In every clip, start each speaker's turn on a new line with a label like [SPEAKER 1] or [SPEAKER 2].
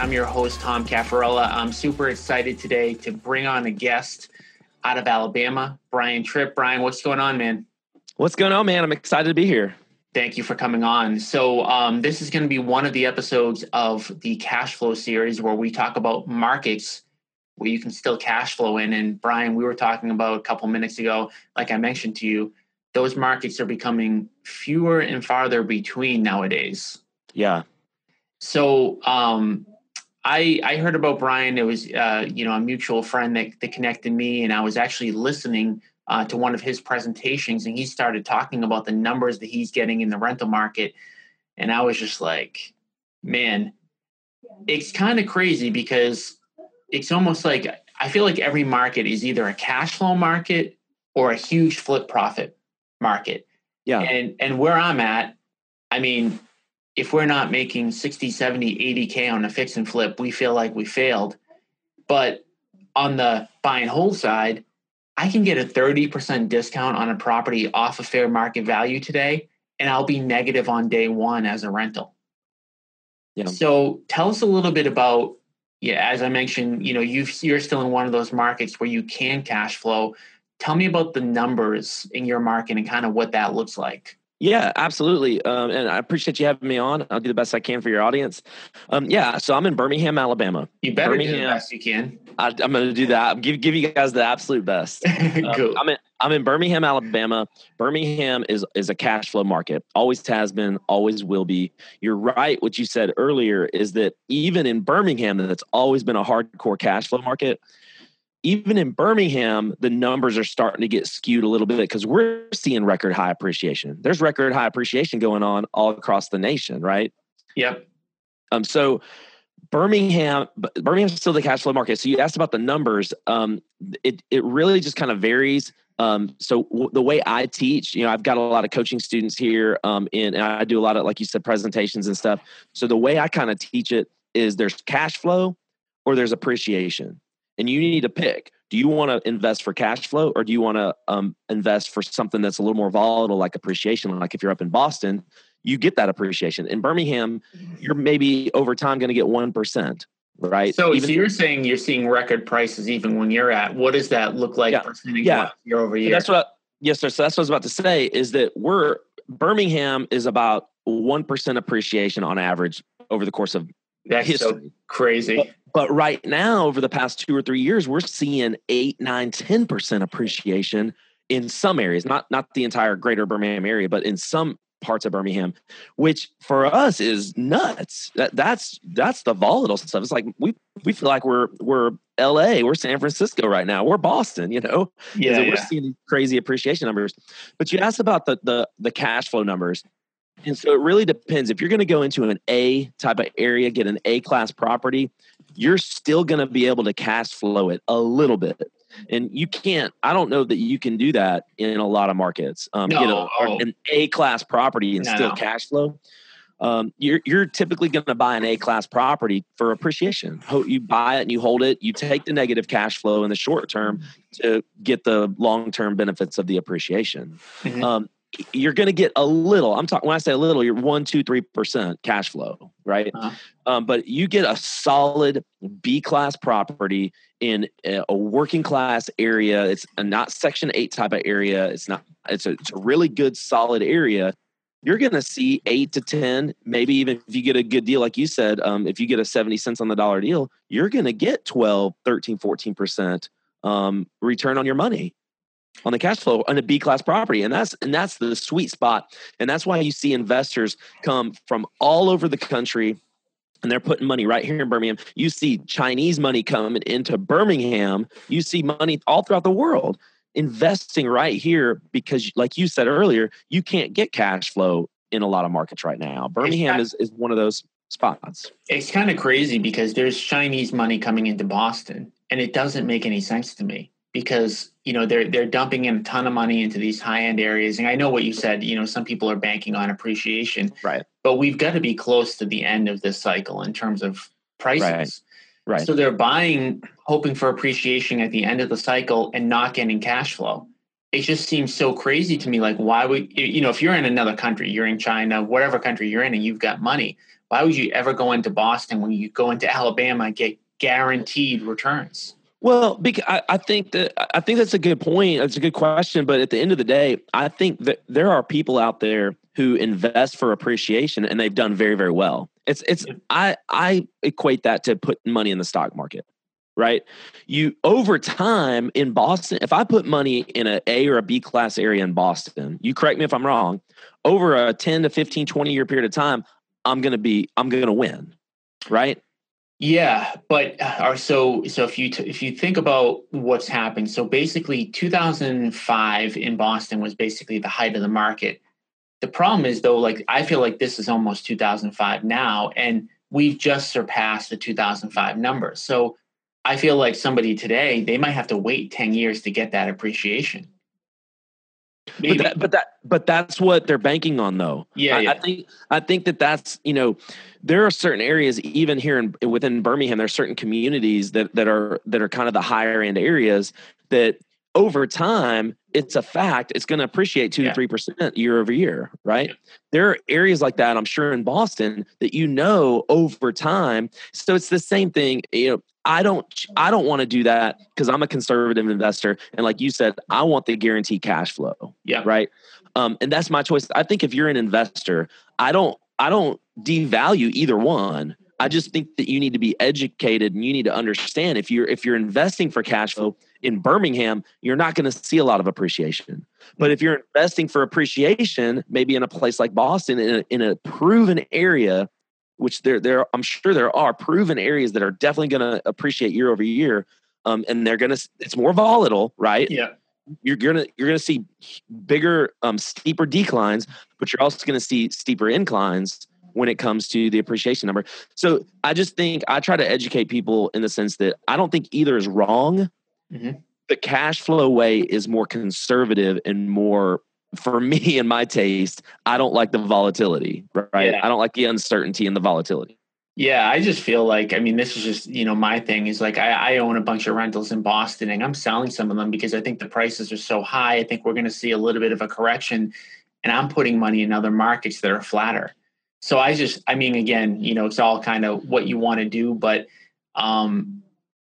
[SPEAKER 1] I'm your host, Tom Caffarella. I'm super excited today to bring on a guest out of Alabama, Brian Tripp. Brian, what's going on, man?
[SPEAKER 2] What's going on, man? I'm excited to be here.
[SPEAKER 1] Thank you for coming on. So, um, this is going to be one of the episodes of the cash flow series where we talk about markets where you can still cash flow in. And, Brian, we were talking about a couple minutes ago, like I mentioned to you, those markets are becoming fewer and farther between nowadays.
[SPEAKER 2] Yeah.
[SPEAKER 1] So, um, I I heard about Brian. It was uh, you know a mutual friend that, that connected me, and I was actually listening uh, to one of his presentations, and he started talking about the numbers that he's getting in the rental market, and I was just like, man, it's kind of crazy because it's almost like I feel like every market is either a cash flow market or a huge flip profit market.
[SPEAKER 2] Yeah,
[SPEAKER 1] and and where I'm at, I mean if we're not making 60, 70, 80K on a fix and flip, we feel like we failed. But on the buy and hold side, I can get a 30% discount on a property off of fair market value today, and I'll be negative on day one as a rental. Yeah. So tell us a little bit about, yeah, as I mentioned, you know, you you're still in one of those markets where you can cash flow. Tell me about the numbers in your market and kind of what that looks like.
[SPEAKER 2] Yeah, absolutely. Um, and I appreciate you having me on. I'll do the best I can for your audience. Um, yeah, so I'm in Birmingham, Alabama.
[SPEAKER 1] You better Birmingham, do the best you can.
[SPEAKER 2] I, am going to do that. Give give you guys the absolute best. Um, I'm in I'm in Birmingham, Alabama. Birmingham is is a cash flow market. Always has been. Always will be. You're right. What you said earlier is that even in Birmingham, that's always been a hardcore cash flow market even in Birmingham, the numbers are starting to get skewed a little bit because we're seeing record high appreciation. There's record high appreciation going on all across the nation, right?
[SPEAKER 1] Yep.
[SPEAKER 2] Um, so Birmingham, Birmingham's still the cash flow market. So you asked about the numbers. Um, it it really just kind of varies. Um, so w- the way I teach, you know, I've got a lot of coaching students here, um, in, and I do a lot of, like you said, presentations and stuff. So the way I kind of teach it is there's cash flow or there's appreciation and you need to pick. Do you want to invest for cash flow or do you want to um, invest for something that's a little more volatile like appreciation? Like if you're up in boston you get that appreciation. In birmingham you're maybe over time going to get 1% right?
[SPEAKER 1] So, even, so you're saying you're seeing record prices even when you're at what does that look like
[SPEAKER 2] yeah,
[SPEAKER 1] percentage
[SPEAKER 2] yeah.
[SPEAKER 1] year over year
[SPEAKER 2] so that's what yes sir. So that's what i was about to say is that we're birmingham is about 1% appreciation on average over the course of
[SPEAKER 1] that's history. so crazy.
[SPEAKER 2] But, but right now, over the past two or three years, we're seeing eight, nine, 10% appreciation in some areas, not not the entire greater Birmingham area, but in some parts of Birmingham, which for us is nuts. That that's that's the volatile stuff. It's like we we feel like we're we're LA, we're San Francisco right now, we're Boston, you know.
[SPEAKER 1] Yeah,
[SPEAKER 2] so
[SPEAKER 1] we're
[SPEAKER 2] seeing crazy appreciation numbers. But you asked about the the the cash flow numbers. And so it really depends. If you're going to go into an A type of area, get an A class property, you're still going to be able to cash flow it a little bit. And you can't, I don't know that you can do that in a lot of markets. Um, no, you know, oh. an A class property and no, still no. cash flow. Um, you're, you're typically going to buy an A class property for appreciation. You buy it and you hold it. You take the negative cash flow in the short term to get the long term benefits of the appreciation. Mm-hmm. Um, you're going to get a little. I'm talking when I say a little, you're one, two, three percent cash flow, right? Uh-huh. Um, but you get a solid B class property in a working class area. It's a not Section Eight type of area. It's not. It's a, it's a really good, solid area. You're going to see eight to ten, maybe even if you get a good deal, like you said. Um, if you get a seventy cents on the dollar deal, you're going to get 12, 13, 14 percent um, return on your money on the cash flow on a B class property. And that's and that's the sweet spot. And that's why you see investors come from all over the country and they're putting money right here in Birmingham. You see Chinese money coming into Birmingham. You see money all throughout the world investing right here because like you said earlier, you can't get cash flow in a lot of markets right now. Birmingham is, is one of those spots.
[SPEAKER 1] It's kind of crazy because there's Chinese money coming into Boston, and it doesn't make any sense to me because you know they're they're dumping in a ton of money into these high end areas. And I know what you said. You know, some people are banking on appreciation,
[SPEAKER 2] right?
[SPEAKER 1] But we've got to be close to the end of this cycle in terms of prices.
[SPEAKER 2] Right. Right.
[SPEAKER 1] So they're buying, hoping for appreciation at the end of the cycle and not getting cash flow. It just seems so crazy to me. Like, why would you know if you're in another country, you're in China, whatever country you're in, and you've got money, why would you ever go into Boston when you go into Alabama and get guaranteed returns?
[SPEAKER 2] Well, because I, I think that I think that's a good point. That's a good question. But at the end of the day, I think that there are people out there who invest for appreciation and they've done very, very well. It's it's I I equate that to putting money in the stock market. Right. You over time in Boston, if I put money in a A or a B class area in Boston, you correct me if I'm wrong, over a 10 to 15, 20 year period of time, I'm gonna be I'm gonna win. Right.
[SPEAKER 1] Yeah, but uh, so so if you t- if you think about what's happened, so basically 2005 in Boston was basically the height of the market. The problem is though, like I feel like this is almost 2005 now, and we've just surpassed the 2005 numbers. So I feel like somebody today they might have to wait 10 years to get that appreciation.
[SPEAKER 2] But that, but that, but that's what they're banking on, though.
[SPEAKER 1] Yeah,
[SPEAKER 2] I,
[SPEAKER 1] yeah.
[SPEAKER 2] I think, I think that that's you know, there are certain areas even here in within Birmingham, there are certain communities that that are that are kind of the higher end areas that over time, it's a fact, it's going to appreciate two
[SPEAKER 1] Yeah.
[SPEAKER 2] to three percent year over year, right?
[SPEAKER 1] Yeah.
[SPEAKER 2] There are areas like that, I'm sure in Boston that you know over time. So it's the same thing, you know. I don't I don't want to do that because I'm a conservative investor and like you said I want the guaranteed cash flow.
[SPEAKER 1] Yeah.
[SPEAKER 2] right? Um, and that's my choice. I think if you're an investor i don't i don't devalue either one. I just think that you need to be educated and you need to understand if you're if you're investing for cash flow in birmingham you're not going to see a lot of appreciation. But if you're investing for appreciation maybe in a place like boston in a, in a proven area which there there i'm sure there are proven areas that are definitely going to appreciate year over year um, and they're going to it's more volatile right
[SPEAKER 1] Yeah.
[SPEAKER 2] you're gonna you're gonna see bigger um, steeper declines but you're also gonna see steeper inclines when it comes to the appreciation number so i just think i try to educate people in the sense that i don't think either is wrong
[SPEAKER 1] Mhm.
[SPEAKER 2] the cash flow way is more conservative and more for me and my taste i don't like the volatility right
[SPEAKER 1] Yeah.
[SPEAKER 2] i don't like the uncertainty and the volatility
[SPEAKER 1] Yeah, I just feel like I mean this is just you know my thing is like I, I own a bunch of rentals in Boston and I'm selling some of them because I think the prices are so high. I think we're going to see a little bit of a correction, and I'm putting money in other markets that are flatter. So I just I mean again you know it's all kind of what you want to do, but um,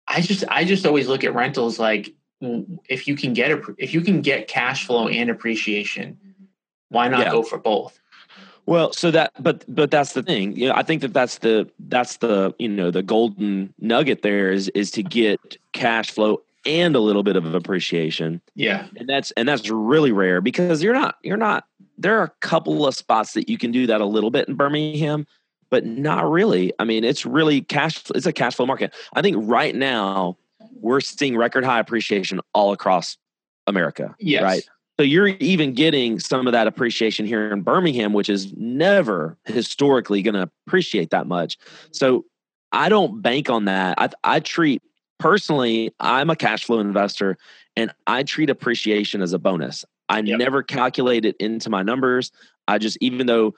[SPEAKER 1] I just I just always look at rentals like if you can get a, if you can get cash flow and appreciation, why not
[SPEAKER 2] Yeah.
[SPEAKER 1] go for both?
[SPEAKER 2] Well, so that, but but that's the thing. You know, I think that that's the that's the you know the golden nugget there is is to get cash flow and a little bit of appreciation,
[SPEAKER 1] Yeah,
[SPEAKER 2] and that's and that's really rare because you're not you're not. There are a couple of spots that you can do that a little bit in Birmingham, but not really. I mean, it's really cash. It's a cash flow market. I think right now we're seeing record high appreciation all across America.
[SPEAKER 1] yes,
[SPEAKER 2] Right. So you're even getting some of that appreciation here in Birmingham, which is never historically going to appreciate that much. So I don't bank on that. I, I treat personally, I'm a cash flow investor and I treat appreciation as a bonus. I
[SPEAKER 1] Yep.
[SPEAKER 2] never calculate it into my numbers. I just, even though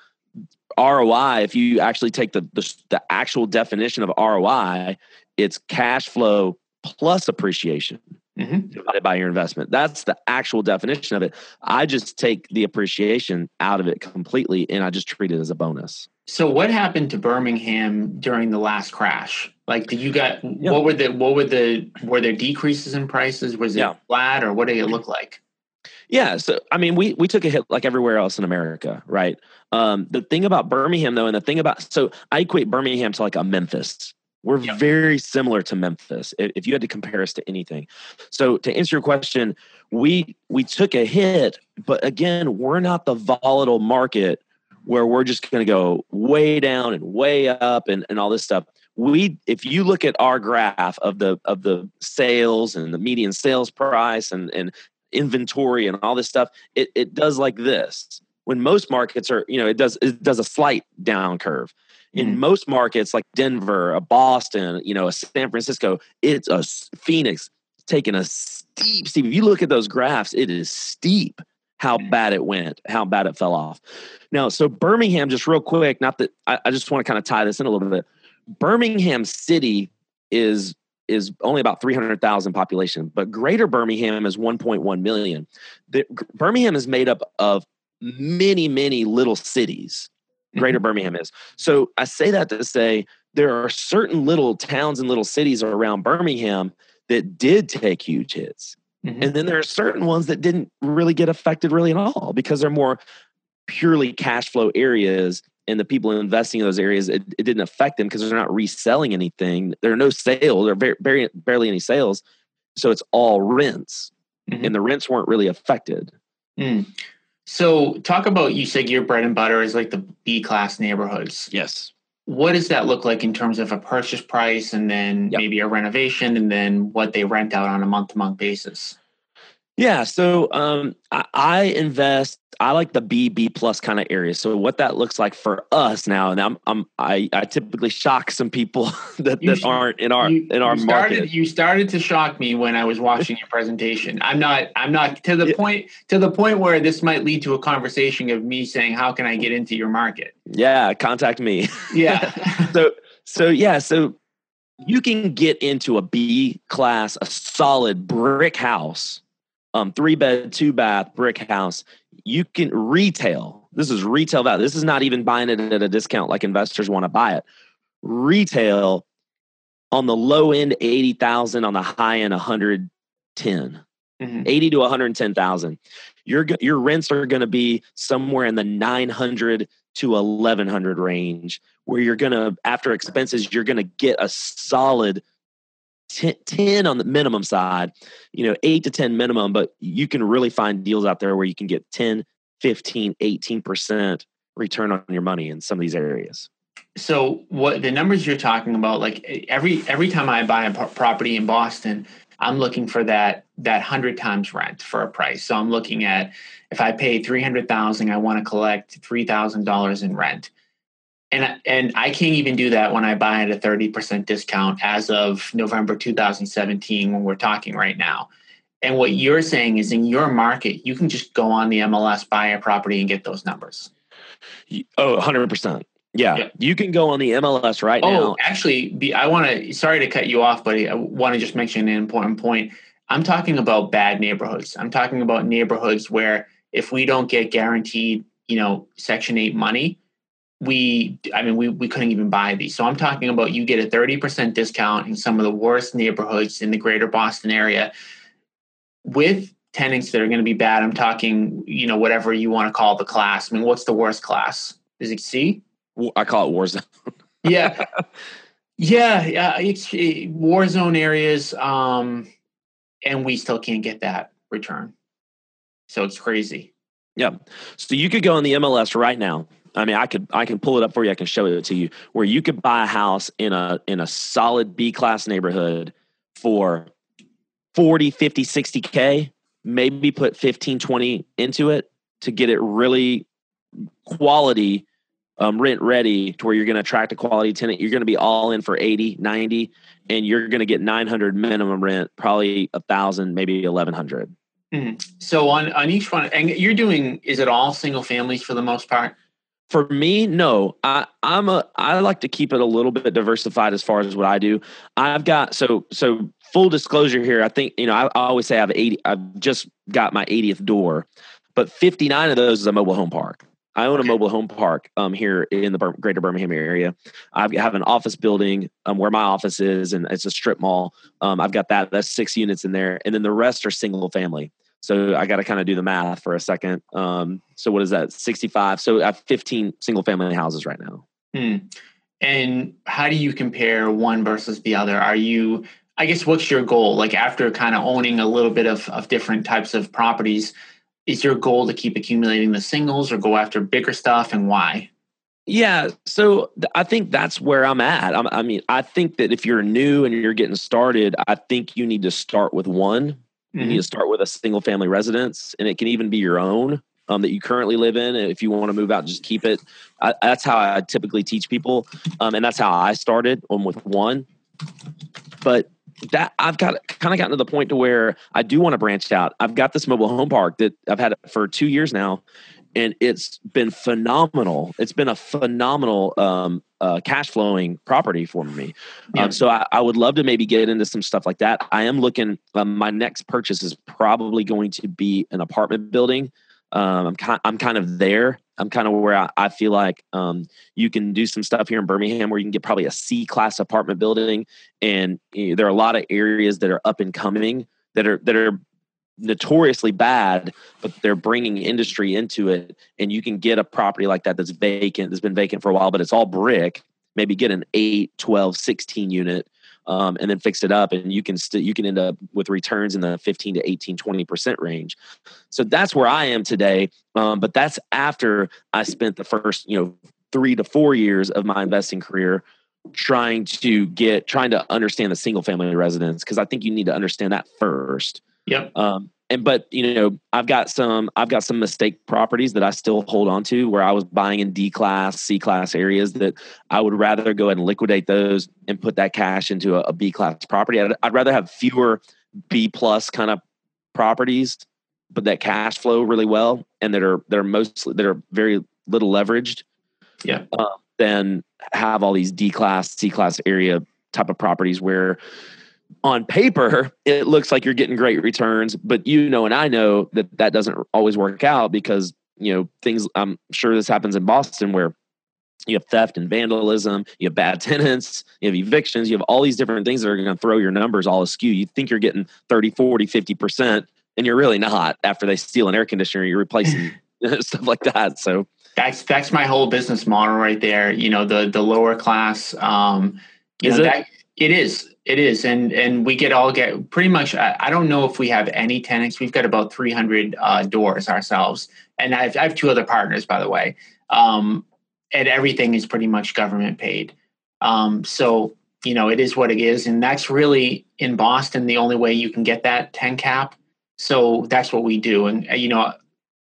[SPEAKER 2] ROI, if you actually take the, the, the actual definition of ROI, it's cash flow plus appreciation
[SPEAKER 1] Mhm.
[SPEAKER 2] divided by your investment. That's the actual definition of it. I just take the appreciation out of it completely and I just treat it as a bonus.
[SPEAKER 1] So what happened to Birmingham during the last crash? Like did you got
[SPEAKER 2] Yeah.
[SPEAKER 1] what were the what were the were there decreases in prices? Was it
[SPEAKER 2] Yeah.
[SPEAKER 1] flat or what did it look like?
[SPEAKER 2] Yeah, so I mean, we we took a hit like everywhere else in America, right? Um, the thing about Birmingham, though, and the thing about so I equate Birmingham to like a Memphis. We're
[SPEAKER 1] Yeah.
[SPEAKER 2] very similar to Memphis. If, if you had to compare us to anything, so to answer your question, we we took a hit, but again, we're not the volatile market where we're just going to go way down and way up and, and all this stuff. We, if you look at our graph of the of the sales and the median sales price and and inventory and all this stuff, it, it does like this. When most markets are, you know, it does it does a slight down curve. In most markets like Denver, a Boston, you know, a San Francisco, it's a Phoenix taking a steep, steep. If you look at those graphs, it is steep how
[SPEAKER 1] Mhm.
[SPEAKER 2] bad it went, how bad it fell off. Now, so Birmingham, just real quick, not that I, I just want to kind of tie this in a little bit. Birmingham City is is only about 300,000 population, but greater Birmingham is 1.1 million. The, Birmingham is made up of many, many little cities. Greater Birmingham is. So I say that to say there are certain little towns and little cities around Birmingham that did take huge hits.
[SPEAKER 1] Mhm.
[SPEAKER 2] And then there are certain ones that didn't really get affected really at all because they're more purely cash flow areas and the people investing in those areas it, it didn't affect them because they're not reselling anything there are no sales or very, very barely any sales so it's all rents
[SPEAKER 1] Mhm.
[SPEAKER 2] and the rents weren't really affected
[SPEAKER 1] Mm. So, talk about you said your bread and butter is like the B class neighborhoods.
[SPEAKER 2] yes
[SPEAKER 1] What does that look like in terms of a purchase price and then
[SPEAKER 2] Yep.
[SPEAKER 1] maybe a renovation and then what they rent out on a month to month basis?
[SPEAKER 2] Yeah, so um, I, I invest. I like the B B plus kind of area. So what that looks like for us now, and I'm, I'm I, I typically shock some people that,
[SPEAKER 1] You
[SPEAKER 2] that aren't in our
[SPEAKER 1] you,
[SPEAKER 2] in our
[SPEAKER 1] you started,
[SPEAKER 2] market.
[SPEAKER 1] You started to shock me when I was watching your presentation. I'm not. I'm not to the
[SPEAKER 2] Yeah.
[SPEAKER 1] point to the point where this might lead to a conversation of me saying, "How can I get into your market?"
[SPEAKER 2] Yeah, contact me.
[SPEAKER 1] Yeah.
[SPEAKER 2] so so yeah, so you can get into a B class, a solid brick house, um, three bed, two bath brick house. You can retail. This is retail value. This is not even buying it at a discount like investors want to buy it. Retail on the low end, 80,000, on the high end, 110.
[SPEAKER 1] Mhm.
[SPEAKER 2] 80 to 110,000. Your your rents are going to be somewhere in the 900 to 1100 range where you're going to after expenses you're going to get a solid 10, 10 on the minimum side, you know, 8 to 10 minimum, but you can really find deals out there where you can get 10, 15, 18% return on your money in some of these areas.
[SPEAKER 1] So what the numbers you're talking about? Like every every time I buy a property in Boston, I'm looking for that that hundred times rent for a price. So I'm looking at if I pay three hundred thousand, I want to collect three thousand dollars in rent, and I- and I can't even do that when I buy at a thirty percent discount as of November 2017 when we're talking right now. And what you're saying is in your market, you can just go on the MLS, buy a property, and get those numbers.
[SPEAKER 2] Oh, 100%. Yeah,
[SPEAKER 1] Yeah.
[SPEAKER 2] you can go on the MLS right
[SPEAKER 1] Oh,
[SPEAKER 2] now.
[SPEAKER 1] Oh, actually, be, I want to. Sorry to cut you off, buddy. I want to just mention an important point. I'm talking about bad neighborhoods. I'm talking about neighborhoods where if we don't get guaranteed, you know, Section Eight money, we, I mean, we we couldn't even buy these. So I'm talking about you get a 30% discount in some of the worst neighborhoods in the greater Boston area with tenants that are going to be bad. I'm talking, you know, whatever you want to call the class. I mean, what's the worst class? Is it C?
[SPEAKER 2] I call it war zone.
[SPEAKER 1] yeah yeah yeah it's eh, war zone areas um and we still can't get that return so it's crazy
[SPEAKER 2] Yeah. So you could go on the MLS right now. I mean, I could I can pull it up for you. I can show it to you where you could buy a house in a in a solid B class neighborhood for 40, 50, 60k, maybe put 15, 20 into it to get it really quality um, rent ready to where you're going to attract a quality tenant. You're going to be all in for 80, 90 and you're going to get 900 minimum rent, probably a thousand, maybe 1100.
[SPEAKER 1] so on on each one and you're doing is it all single families for the most part
[SPEAKER 2] For me, no. I, I'm a I like to keep it a little bit diversified as far as what I do. I've got so so full disclosure here. I think you know I, I always say I have 80. I've just got my 80th door, but 59 of those is a mobile home park. I own a mobile home park um, here in the Bir- greater Birmingham area. I have an office building um, where my office is, and it's a strip mall. Um, I've got that. That's six units in there, and then the rest are single family. So I got to kind of do the math for a second. Um, so what is that? 65. So I have 15 single family houses right now.
[SPEAKER 1] Hmm. and how do you compare one versus the other are you i guess what's your goal like after kind of owning a little bit of, of different types of properties is your goal to keep accumulating the singles or go after bigger stuff and why
[SPEAKER 2] Yeah. So th- I think that's where I'm at. I'm, I mean, I think that if you're new and you're getting started, I think you need to start with one. You need to start with a single family residence, and it can even be your own. um, that you currently live in. If you want to move out, just keep it. I, that's how I typically teach people, um, and that's how I started on with one. But that I've got kind of gotten to the point to where I do want to branch out. I've got this mobile home park that I've had for two years now, and it's been phenomenal. It's been a phenomenal um, uh, cash flowing property for me. Yeah. Um, so I, I, would love to maybe get into some stuff like that. I am looking. Um, my next purchase is probably going to be an apartment building. Um, I'm kind, I'm kind of there. I'm kind of where I, I feel like um, you can do some stuff here in Birmingham where you can get probably a C class apartment building, and you know, there are a lot of areas that are up and coming that are that are notoriously bad, but they're bringing industry into it. And you can get a property like that that's vacant, that's been vacant for a while, but it's all brick. Maybe get an 8, 12, 16 unit um, and then fix it up. And you can still, you can end up with returns in the 15 to 18, 20% range. So that's where I am today. Um, but that's after I spent the first, you know, three to four years of my investing career trying to get, trying to understand the single family residence. Cause I think you need to understand that first
[SPEAKER 1] Yep.
[SPEAKER 2] Um, and but you know, I've got some I've got some mistake properties that I still hold on to where I was buying in D class, C class areas that I would rather go ahead and liquidate those and put that cash into a, a B class property. I'd, I'd rather have fewer B plus kind of properties, but that cash flow really well and that are that are mostly that are very little leveraged.
[SPEAKER 1] Yeah.
[SPEAKER 2] Uh, than have all these D class, C class area type of properties where on paper it looks like you're getting great returns but you know and i know that that doesn't always work out because you know things i'm sure this happens in boston where you have theft and vandalism you have bad tenants you have evictions you have all these different things that are going to throw your numbers all askew. You think you're getting 30 40 50% and you're really not after they steal an air conditioner you're replacing stuff like that so.
[SPEAKER 1] That's that's my whole business model right there you know the the lower class um you is know, it? That, it is it is, and and we get all get pretty much. I, don't know if we have any tenants. We've got about 300 uh, doors ourselves, and I've, I have two other partners, by the way. Um, and everything is pretty much government paid. Um, so you know, it is what it is, and that's really in Boston the only way you can get that 10 cap. So that's what we do, and uh, you know,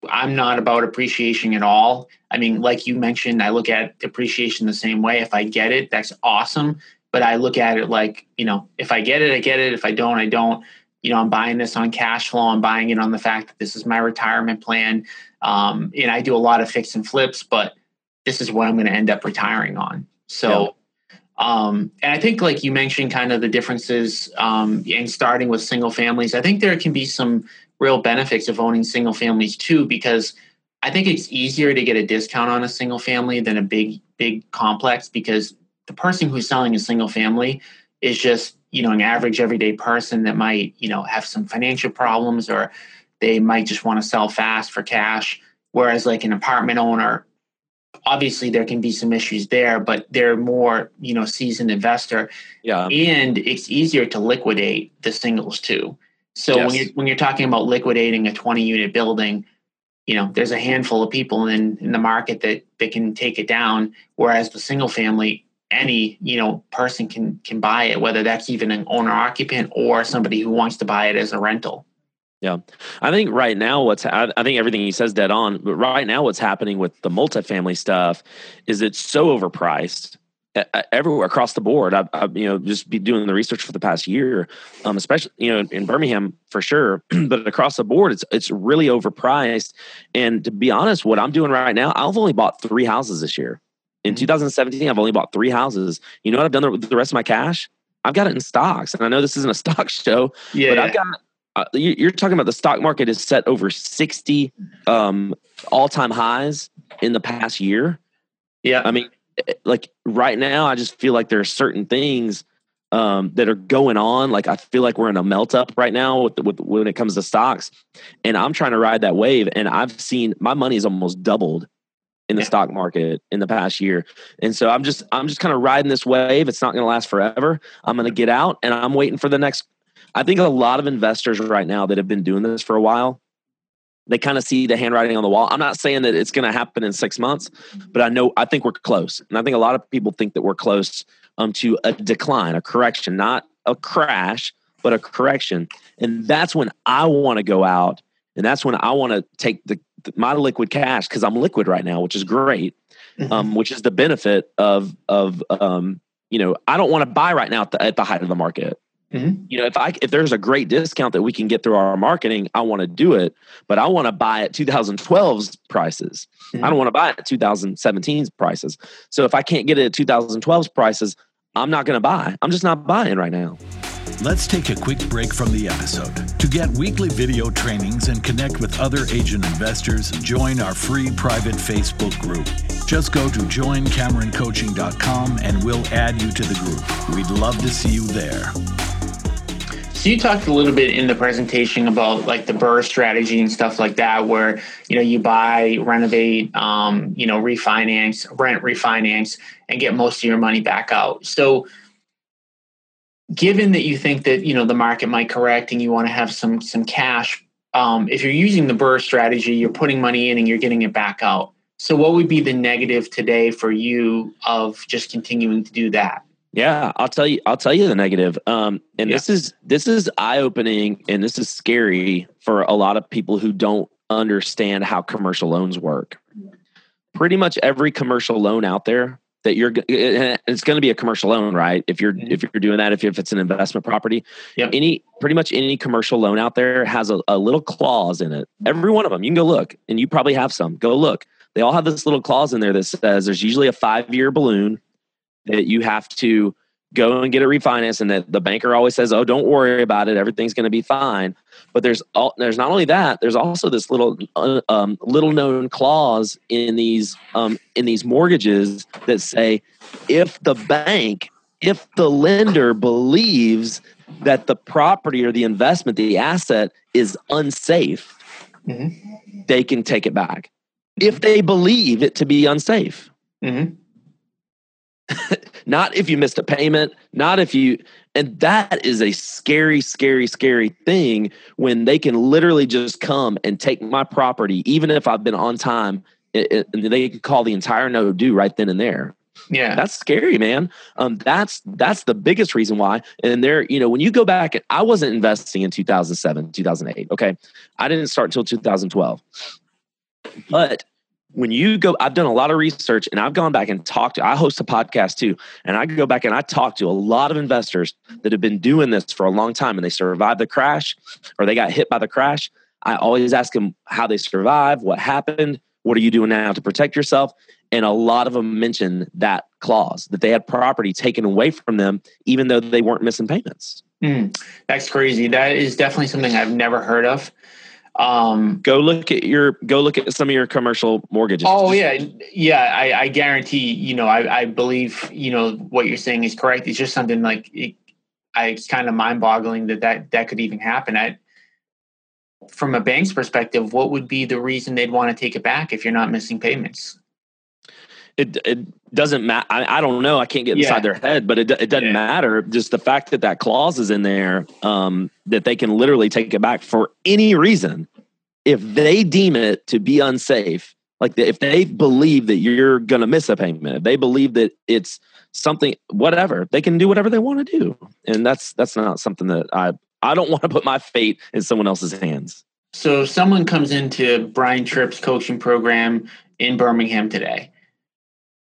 [SPEAKER 1] I'm not about appreciation at all. I mean, like you mentioned, I look at appreciation the same way. If I get it, that's awesome but I look at it like, you know, if I get it, I get it. If I don't, I don't. You know, I'm buying this on cash flow. I'm buying it on the fact that this is my retirement plan. Um, and I do a lot of fix and flips, but this is what I'm going to end up retiring on. So, yeah. um, and I think, like you mentioned, kind of the differences um, in starting with single families. I think there can be some real benefits of owning single families too, because I think it's easier to get a discount on a single family than a big, big complex because the person who's selling a single family is just you know an average everyday person that might you know have some financial problems or they might just want to sell fast for cash. Whereas like an apartment owner obviously there can be some issues there but they're more you know seasoned investor.
[SPEAKER 2] Yeah.
[SPEAKER 1] And it's easier to liquidate the singles too. So yes. when you're when you're talking about liquidating a 20 unit building you know there's a handful of people in in the market that that can take it down. Whereas the single family any you know person can can buy it whether that's even an owner occupant or somebody who wants to buy it as a rental.
[SPEAKER 2] Yeah. I think right now what's i think everything he says dead on but right now what's happening with the multifamily stuff is it's so overpriced everywhere across the board. I've, I've, you know just be doing the research for the past year um, especially you know in birmingham for sure but across the board it's it's really overpriced. And to be honest what i'm doing right now i've only bought three houses this year in mm-hmm. 2017, I've only bought three houses. You know what I've done with the rest of my cash? I've got it in stocks. And I know this isn't a stock show, yeah. but I've got uh, you're talking about the stock market is set over 60 um, all-time highs in the past year.
[SPEAKER 1] Yeah.
[SPEAKER 2] I mean, eh, like right now, I just feel like there are certain things um, that are going on. Like I feel like we're in a melt up right now with, with, when it comes to stocks, and I'm trying to ride that wave. And I've seen my money is almost doubled in the yeah. stock market in the past year. And so I'm just I'm just kind of riding this wave. It's not going to last forever. I'm going to get out and I'm waiting for the next I think a lot of investors right now that have been doing this for a while they kind of see the handwriting on the wall. I'm not saying that it's going to happen in 6 months, but I know I think we're close. And I think a lot of people think that we're close um to a decline, a correction, not a crash, but a correction. And that's when I want to go out and that's when I want to take the my liquid cash because I'm liquid right now, which is great.
[SPEAKER 1] Mhm.
[SPEAKER 2] Um, which is the benefit of of um, you know I don't want to buy right now at the, at the height of the market.
[SPEAKER 1] Mhm.
[SPEAKER 2] You know, if I if there's a great discount that we can get through our marketing, I want to do it. But I want to buy at 2012's prices. I
[SPEAKER 1] Mhm.
[SPEAKER 2] don't want to buy at 2017's prices. So if I can't get it at 2012's prices, I'm not going to buy. I'm just not buying right now.
[SPEAKER 3] Let's take a quick break from the episode. To get weekly video trainings and connect with other agent investors, join our free private Facebook group. Just go to joincameroncoaching.com and we'll add you to the group. We'd love to see you there.
[SPEAKER 1] So you talked a little bit in the presentation about like the BRRRR strategy and stuff like that, where you know you buy, renovate, um, you know, refinance, rent, refinance, and get most of your money back out. So, given that you think that you know the market might correct and you want to have some some cash, um, if you're using the BRRRR strategy, you're putting money in and you're getting it back out. So, what would be the negative today for you of just continuing to do that?
[SPEAKER 2] Yeah, I'll tell you. I'll tell you the negative. Um, and
[SPEAKER 1] Yeah.
[SPEAKER 2] this is this is eye opening, and this is scary for a lot of people who don't understand how commercial loans work. Pretty much every commercial loan out there that you're, it's going to be a commercial loan, right? If you're
[SPEAKER 1] Mhm.
[SPEAKER 2] if you're doing that, if if it's an investment property,
[SPEAKER 1] Yep.
[SPEAKER 2] any pretty much any commercial loan out there has a, a little clause in it. Every one of them, you can go look, and you probably have some. Go look. They all have this little clause in there that says there's usually a five year balloon that you have to go and get it refinanced and that the banker always says oh don't worry about it everything's going to be fine but there's all there's not only that there's also this little uh, um, little known clause in these um, in these mortgages that say if the bank if the lender believes that the property or the investment the asset is unsafe
[SPEAKER 1] Mhm.
[SPEAKER 2] they can take it back if they believe it to be unsafe
[SPEAKER 1] Mm-hmm.
[SPEAKER 2] not if you missed a payment, not if you, and that is a scary, scary, scary thing when they can literally just come and take my property, even if I've been on time, and they can call the entire no due right then and there.
[SPEAKER 1] Yeah.
[SPEAKER 2] That's scary, man. Um, that's that's the biggest reason why. And there, you know, when you go back, I wasn't investing in 2007, 2008. Okay, I didn't start until 2012. But when you go, I've done a lot of research, and I've gone back and talked to. I host a podcast too, and I go back and I talk to a lot of investors that have been doing this for a long time, and they survived the crash, or they got hit by the crash. I always ask them how they survived, what happened, what are you doing now to protect yourself, and a lot of them mention that clause that they had property taken away from them, even though they weren't missing payments.
[SPEAKER 1] Mm, that's crazy. That is definitely something I've never heard of. Um,
[SPEAKER 2] Go look at your go look at some of your commercial mortgages.
[SPEAKER 1] oh yeah, yeah. I, I guarantee. You know, I, I believe. You know what you're saying is correct. It's just something like it, I, it's kind of mind-boggling that that that could even happen. I, from a bank's perspective, what would be the reason they'd want to take it back if you're not missing payments?
[SPEAKER 2] It it doesn't matter. I, I don't know. I can't get
[SPEAKER 1] Yeah.
[SPEAKER 2] inside their head, but it it doesn't
[SPEAKER 1] Yeah.
[SPEAKER 2] matter. Just the fact that that clause is in there, um, that they can literally take it back for any reason, if they deem it to be unsafe. Like the, if they believe that you're going to miss a payment, if they believe that it's something, whatever, they can do whatever they want to do, and that's that's not something that I I don't want to put my fate in someone else's hands.
[SPEAKER 1] So if someone comes into Brian Tripp's coaching program in Birmingham today,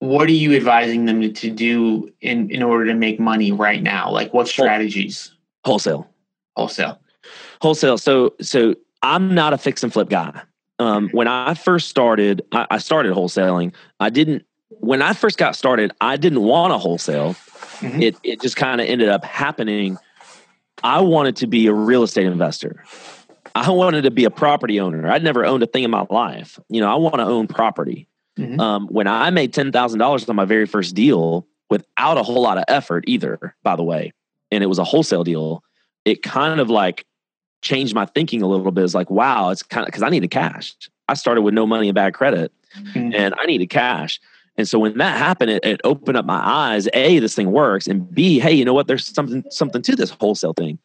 [SPEAKER 1] what are you advising them to, to do in, in order to make money right now? Like what strategies?
[SPEAKER 2] Wholesale.
[SPEAKER 1] Wholesale.
[SPEAKER 2] wholesale so so i'm not a fix and flip guy um, when i first started I, I started wholesaling i didn't when i first got started i didn't want to wholesale
[SPEAKER 1] Mhm.
[SPEAKER 2] it, it just kind of ended up happening i wanted to be a real estate investor i wanted to be a property owner i'd never owned a thing in my life you know i want to own property
[SPEAKER 1] Mhm.
[SPEAKER 2] um, when i made $10000 on my very first deal without a whole lot of effort either by the way and it was a wholesale deal it kind of like changed my thinking a little bit. It's like, wow, it's kind of because I need needed cash. I started with no money and bad credit,
[SPEAKER 1] Mhm.
[SPEAKER 2] and I needed cash. And so when that happened, it, it opened up my eyes. A, this thing works, and B, hey, you know what? There's something something to this wholesale thing.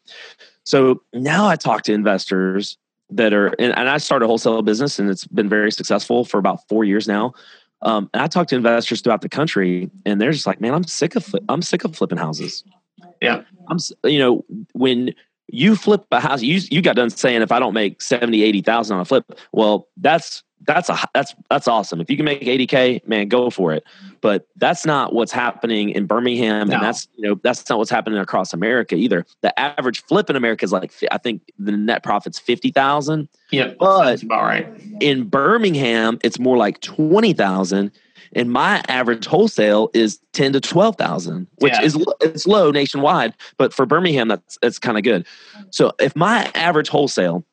[SPEAKER 2] So now I talk to investors that are, and, and I started a wholesale business, and it's been very successful for about four years now. Um, and I talk to investors throughout the country, and they're just like, "Man, I'm sick of I'm sick of flipping houses."
[SPEAKER 1] Yeah.
[SPEAKER 2] I'm, you know, when you flip a house you you got done saying if i don't make 70 80,000 on a flip well that's that's a that's that's awesome. If you can make 80k man go for it. But that's not what's happening in birmingham
[SPEAKER 1] No.
[SPEAKER 2] and that's you know that's not what's happening across america either. The average flip in america is like i think the net profit's 50,000
[SPEAKER 1] yeah
[SPEAKER 2] But-
[SPEAKER 1] about right.
[SPEAKER 2] in birmingham it's more like 20,000 and my average wholesale is 10 to 12,000 which
[SPEAKER 1] Yeah.
[SPEAKER 2] is it's low nationwide but for birmingham that's that's kind of good so if my average wholesale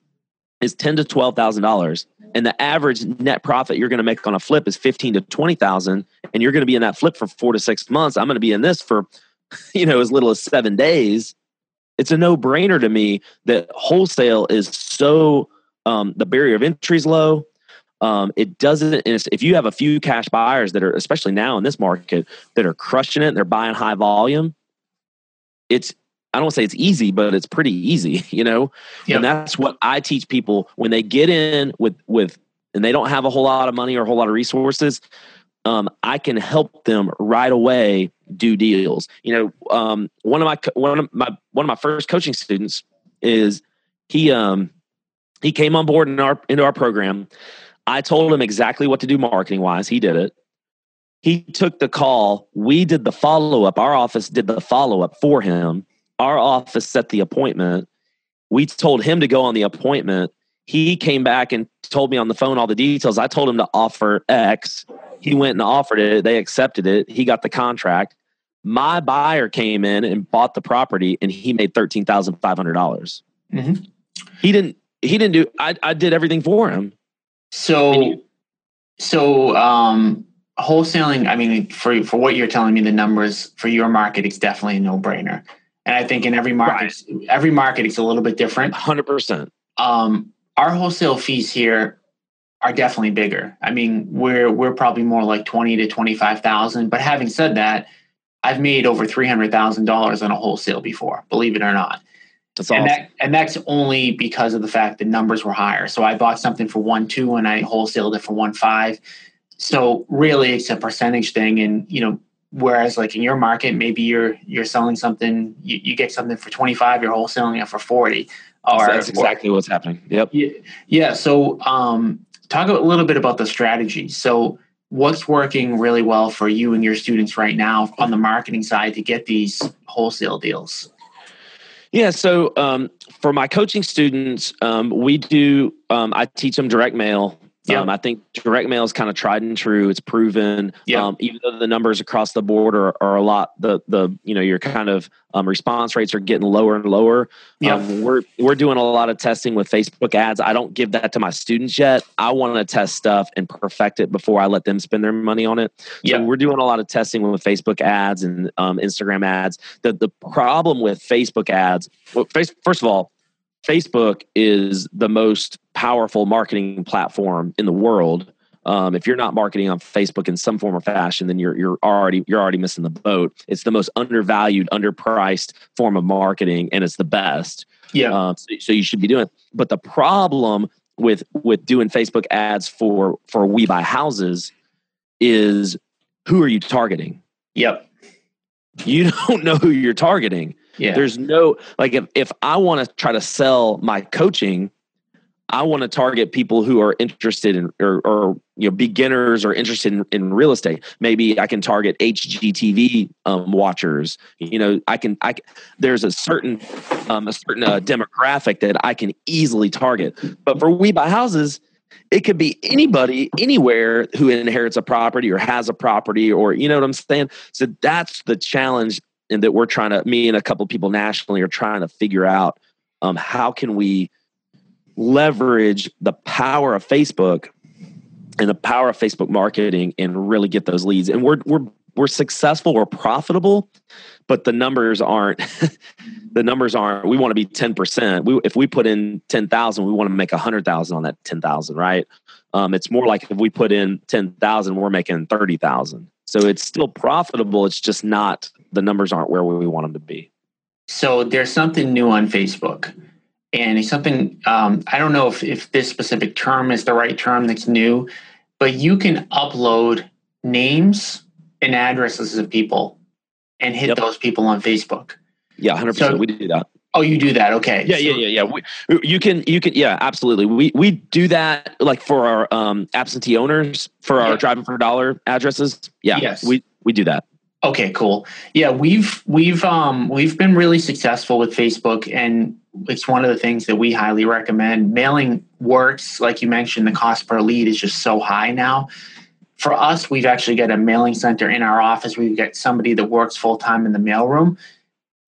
[SPEAKER 2] is 10 to 12,000 dollars and the average net profit you're going to make on a flip is 15 to 20,000 and you're going to be in that flip for 4 to 6 months I'm going to be in this for you know as little as 7 days it's a no-brainer to me that wholesale is so um, the barrier of entry is low um, it doesn't if you have a few cash buyers that are especially now in this market that are crushing it they're buying high volume it's i don't say it's easy but it's pretty easy you know
[SPEAKER 1] Yep.
[SPEAKER 2] and that's what i teach people when they get in with with and they don't have a whole lot of money or a whole lot of resources um, i can help them right away do deals you know um, one of my one of my one of my first coaching students is he um he came on board in our into our program i told him exactly what to do marketing wise he did it. He took the call. We did the follow up our office did the follow up for him. Our office set the appointment. We told him to go on the appointment. He came back and told me on the phone all the details. I told him to offer x. He went and offered it. They accepted it. He got the contract. My buyer came in and bought the property and he made $13500.
[SPEAKER 1] Mhm.
[SPEAKER 2] he didn't he didn't do I, I did everything for him
[SPEAKER 1] So,
[SPEAKER 2] you-
[SPEAKER 1] so um, wholesaling. I mean, for for what you're telling me, the numbers for your market, it's definitely a no brainer. And I think in every market, every market, it's a little bit different.
[SPEAKER 2] 100%
[SPEAKER 1] Um, our wholesale fees here are definitely bigger. I mean, we're we're probably more like twenty to twenty five thousand. But having said that, I've made over three hundred thousand dollars on a wholesale before. Believe it or not.
[SPEAKER 2] That's
[SPEAKER 1] And that and that's only because of the fact that numbers were higher. So I bought something for one two and I wholesaled it for one five. So really it's a percentage thing. And you know, whereas like in your market, maybe you're you're selling something, you, you get something for 25, you're wholesaling it for 40. Or
[SPEAKER 2] that's exactly what's happening yep
[SPEAKER 1] yeah, yeah. So um talk a little bit about the strategy. So what's working really well for you and your students right now on the marketing side to get these wholesale deals?
[SPEAKER 2] Yeah, so um, for my coaching students, um, we do. Um, I teach them direct mail.
[SPEAKER 1] Yeah.
[SPEAKER 2] Um, I think direct mail is kind of tried and true. It's proven.
[SPEAKER 1] Yeah.
[SPEAKER 2] Um, even though the numbers across the board are, are a lot, the the you know your kind of um, response rates are getting lower and lower.
[SPEAKER 1] Yeah.
[SPEAKER 2] Um, we're we're doing a lot of testing with Facebook ads. I don't give that to my students yet. I want to test stuff and perfect it before I let them spend their money on it.
[SPEAKER 1] Yeah.
[SPEAKER 2] So we're doing a lot of testing with Facebook ads and um, Instagram ads. The the problem with Facebook ads, well, face, first of all, Facebook is the most powerful marketing platform in the world. Um, if you're not marketing on Facebook in some form or fashion, then you're you're already you're already missing the boat. It's the most undervalued, underpriced form of marketing, and it's the best.
[SPEAKER 1] Yeah.
[SPEAKER 2] Um, so, so you should be doing. it. But the problem with with doing Facebook ads for for We Buy Houses is who are you targeting?
[SPEAKER 1] Yep.
[SPEAKER 2] You don't know who you're targeting.
[SPEAKER 1] Yeah.
[SPEAKER 2] There's no like if if I want to try to sell my coaching, I want to target people who are interested in or, or you know beginners or interested in, in real estate. Maybe I can target HGTV um, watchers. You know, I can I there's a certain um, a certain uh, demographic that I can easily target. But for We Buy Houses, it could be anybody anywhere who inherits a property or has a property or you know what I'm saying. So that's the challenge and that we're trying to me and a couple people nationally are trying to figure out um, how can we leverage the power of Facebook and the power of Facebook marketing and really get those leads. And we're we're we're successful, we're profitable, but the numbers aren't the numbers aren't we want to be 10%. We if we put in 10,000, we want to make 100,000 on that 10,000, right? Um, it's more like if we put in 10,000, we're making 30,000. So it's still profitable, it's just not the numbers aren't where we want them to be.
[SPEAKER 1] So there's something new on Facebook, and it's something um, I don't know if if this specific term is the right term that's new, but you can upload names and addresses of people and hit
[SPEAKER 2] Yep.
[SPEAKER 1] those people on Facebook.
[SPEAKER 2] Yeah, 100%.
[SPEAKER 1] So-
[SPEAKER 2] we do that.
[SPEAKER 1] Oh, you do that? Okay.
[SPEAKER 2] Yeah, yeah, yeah, yeah. We, you can, you can, yeah, absolutely. We we do that like for our um, absentee owners for our
[SPEAKER 1] Yeah.
[SPEAKER 2] driving for a dollar addresses. Yeah,
[SPEAKER 1] Yes.
[SPEAKER 2] we we do that.
[SPEAKER 1] Okay, cool. Yeah, we've we've um we've been really successful with Facebook and it's one of the things that we highly recommend. Mailing works, like you mentioned, the cost per lead is just so high now. For us, we've actually got a mailing center in our office. We've got somebody that works full time in the mailroom.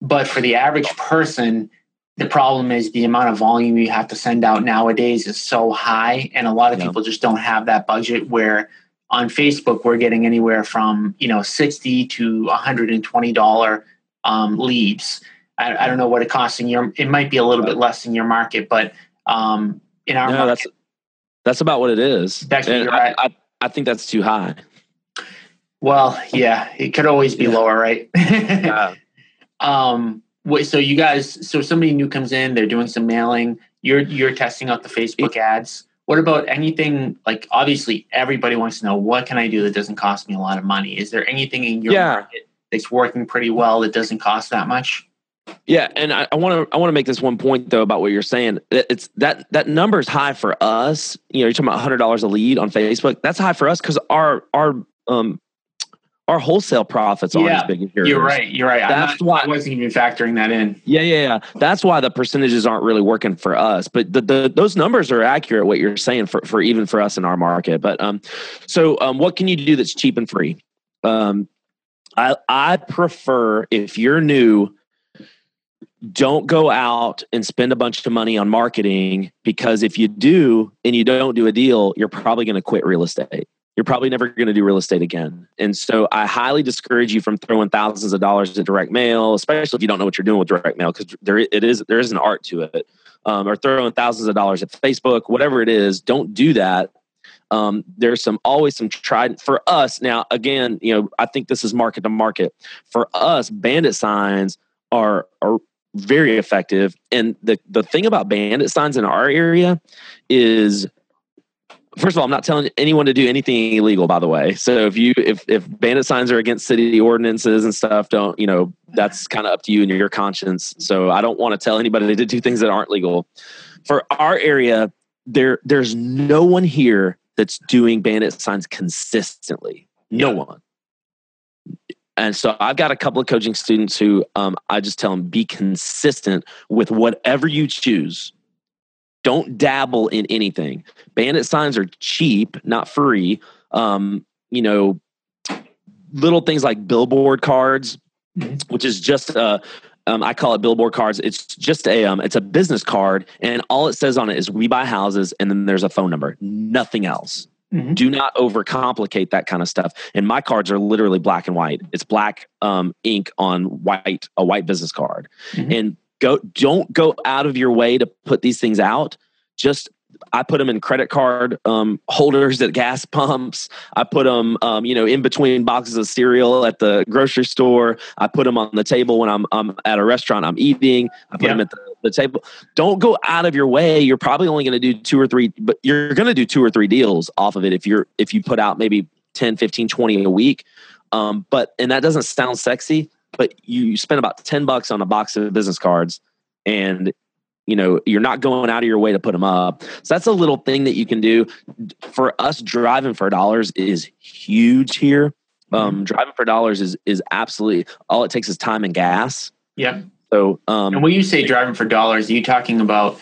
[SPEAKER 1] But for the average person, the problem is the amount of volume you have to send out nowadays is so high, and a lot of
[SPEAKER 2] Yeah.
[SPEAKER 1] people just don't have that budget where on Facebook, we're getting anywhere from you know sixty to one hundred and twenty dollar um, leads. I, I don't know what it costs in your. It might be a little bit less in your market, but um, in our
[SPEAKER 2] No,
[SPEAKER 1] market,
[SPEAKER 2] that's that's about what it is.
[SPEAKER 1] That's
[SPEAKER 2] I. I, I think that's too high.
[SPEAKER 1] well, yeah, it could always be
[SPEAKER 2] Yeah.
[SPEAKER 1] lower, right?
[SPEAKER 2] Yeah.
[SPEAKER 1] Um, wait, so you guys, so somebody new comes in, they're doing some mailing. You're you're testing out the Facebook ads. What about anything like? Obviously, everybody wants to know what can I do that doesn't cost me a lot of money. Is there anything in your
[SPEAKER 2] Yeah.
[SPEAKER 1] market that's working pretty well that doesn't cost that much?
[SPEAKER 2] Yeah, and I want to I want to make this one point though about what you're saying. It's that that number is high for us. You know, you're talking about hundred dollars a lead on Facebook. That's high for us because our our um our wholesale profits aren't
[SPEAKER 1] Yeah,
[SPEAKER 2] as big as yours.
[SPEAKER 1] You're right. You're right.
[SPEAKER 2] That's
[SPEAKER 1] not,
[SPEAKER 2] why-
[SPEAKER 1] I wasn't even factoring that in.
[SPEAKER 2] Yeah, yeah, yeah. That's why the percentages aren't really working for us. But the, the those numbers are accurate. What you're saying for for even for us in our market. But um, so um, what can you do that's cheap and free? Um, I I prefer if you're new, don't go out and spend a bunch of money on marketing because if you do and you don't do a deal, you're probably going to quit real estate. You're probably never going to do real estate again. And so I highly discourage you from throwing thousands of dollars at direct mail, especially if you don't know what you're doing with direct mail, because there it is there is an art to it. Um, or throwing thousands of dollars at Facebook, whatever it is, don't do that. Um, there's some always some tried for us now. Again, you know, I think this is market to market. For us, bandit signs are are very effective. And the the thing about bandit signs in our area is first of all, I'm not telling anyone to do anything illegal, by the way. So if you if if bandit signs are against city ordinances and stuff, don't you know that's kind of up to you and your conscience. So I don't want to tell anybody to do things that aren't legal. For our area, there there's no one here that's doing bandit signs consistently. No
[SPEAKER 1] Yeah.
[SPEAKER 2] one. And so I've got a couple of coaching students who um, I just tell them be consistent with whatever you choose. Don't dabble in anything. Bandit signs are cheap, not free. Um, you know, little things like billboard cards,
[SPEAKER 1] Mhm.
[SPEAKER 2] which is just uh, um, I call it billboard cards. It's just a um, it's a business card, and all it says on it is we buy houses, and then there's a phone number. Nothing else
[SPEAKER 1] Mhm.
[SPEAKER 2] do not overcomplicate that kind of stuff and my cards are literally black and white it's black um, ink on white a white business card
[SPEAKER 1] Mhm.
[SPEAKER 2] and go don't go out of your way to put these things out just I put them in credit card um, holders at gas pumps. I put them, um, you know, in between boxes of cereal at the grocery store. I put them on the table when I'm, I'm at a restaurant. I'm eating. I put
[SPEAKER 1] Yeah.
[SPEAKER 2] them at the, the table. Don't go out of your way. You're probably only going to do two or three, but you're going to do two or three deals off of it if you're if you put out maybe 10, 15, 20 a week. Um, but and that doesn't sound sexy, but you spend about 10 bucks on a box of business cards and you know you're not going out of your way to put them up. So that's a little thing that you can do. For us driving for dollars is huge here. Um, driving for dollars is is absolutely all it takes is time and gas.
[SPEAKER 1] Yep.
[SPEAKER 2] so um,
[SPEAKER 1] And when you say driving for dollars, are you talking about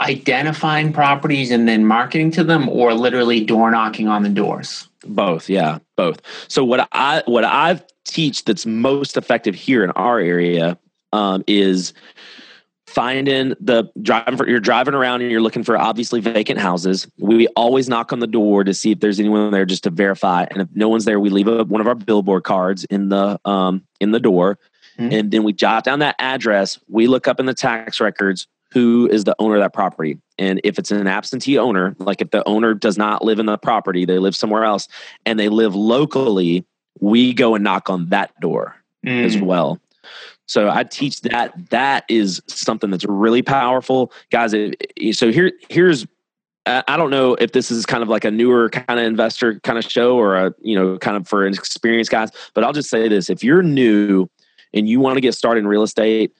[SPEAKER 1] identifying properties and then marketing to them, or literally door knocking on the doors?
[SPEAKER 2] both yeah both. So what i what i teach that's most effective here in our area um, is finding the driving for you're driving around and you're looking for obviously vacant houses. We always knock on the door to see if there's anyone there just to verify. And if no one's there we leave a, one of our billboard cards in the um in the door.
[SPEAKER 1] Mhm.
[SPEAKER 2] and then we jot down that address. We look up in the tax records who is the owner of that property and if it's an absentee owner like if the owner does not live in the property they live somewhere else and they live locally we go and knock on that door as
[SPEAKER 1] Mm.
[SPEAKER 2] well. So I teach that. That is something that's really powerful, guys. So here, here's. I I don't know if this is kind of like a newer kind of investor kind of show or a you know kind of for an experienced guys, but I'll just say this: if you're new and you want to get started in real estate,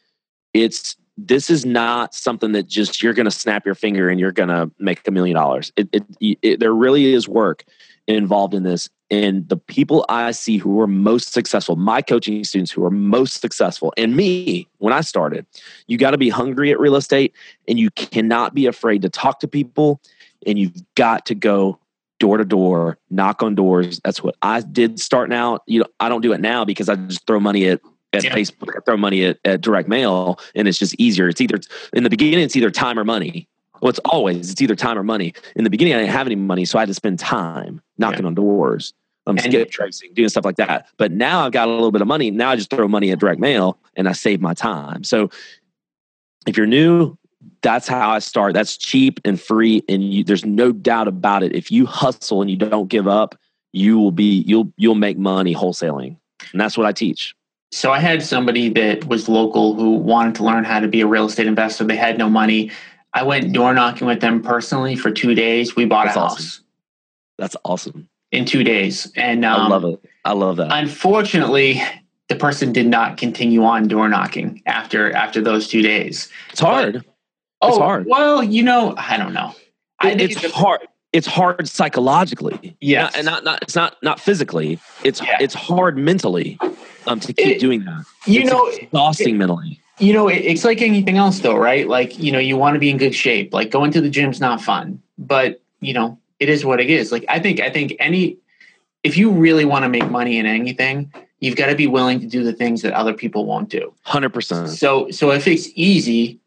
[SPEAKER 2] it's this is not something that just you're going to snap your finger and you're going to make a million dollars. It, it, it, there really is work involved in this. And the people I see who are most successful, my coaching students who are most successful, and me when I started, you got to be hungry at real estate and you cannot be afraid to talk to people and you've got to go door to door, knock on doors. That's what I did starting out. You know, I don't do it now because I just throw money at at yeah. Facebook, I throw money at, at direct mail, and it's just easier. It's either in the beginning, it's either time or money. Well, it's always it's either time or money. In the beginning, I didn't have any money, so I had to spend time knocking yeah. on doors, um, skip tracing, doing stuff like that. But now I've got a little bit of money. Now I just throw money at direct mail, and I save my time. So if you're new, that's how I start. That's cheap and free, and you, there's no doubt about it. If you hustle and you don't give up, you will be you'll you'll make money wholesaling, and that's what I teach.
[SPEAKER 1] So I had somebody that was local who wanted to learn how to be a real estate investor. They had no money. I went door knocking with them personally for two days. We bought that's a house.
[SPEAKER 2] Awesome. That's awesome.
[SPEAKER 1] In two days, and um,
[SPEAKER 2] I love it. I love that.
[SPEAKER 1] Unfortunately, the person did not continue on door knocking after after those two days.
[SPEAKER 2] It's hard. But,
[SPEAKER 1] oh, it's hard. Well, you know, I don't know. I
[SPEAKER 2] it's, it's hard. It's hard psychologically.
[SPEAKER 1] Yeah,
[SPEAKER 2] and not, not it's not not physically. It's yeah. it's hard mentally um, to keep it, doing that.
[SPEAKER 1] You
[SPEAKER 2] it's
[SPEAKER 1] know,
[SPEAKER 2] exhausting it, mentally.
[SPEAKER 1] You know, it, it's like anything else, though, right? Like you know, you want to be in good shape. Like going to the gym's not fun, but you know, it is what it is. Like I think I think any if you really want to make money in anything, you've got to be willing to do the things that other people won't do.
[SPEAKER 2] Hundred percent.
[SPEAKER 1] So so if it's easy,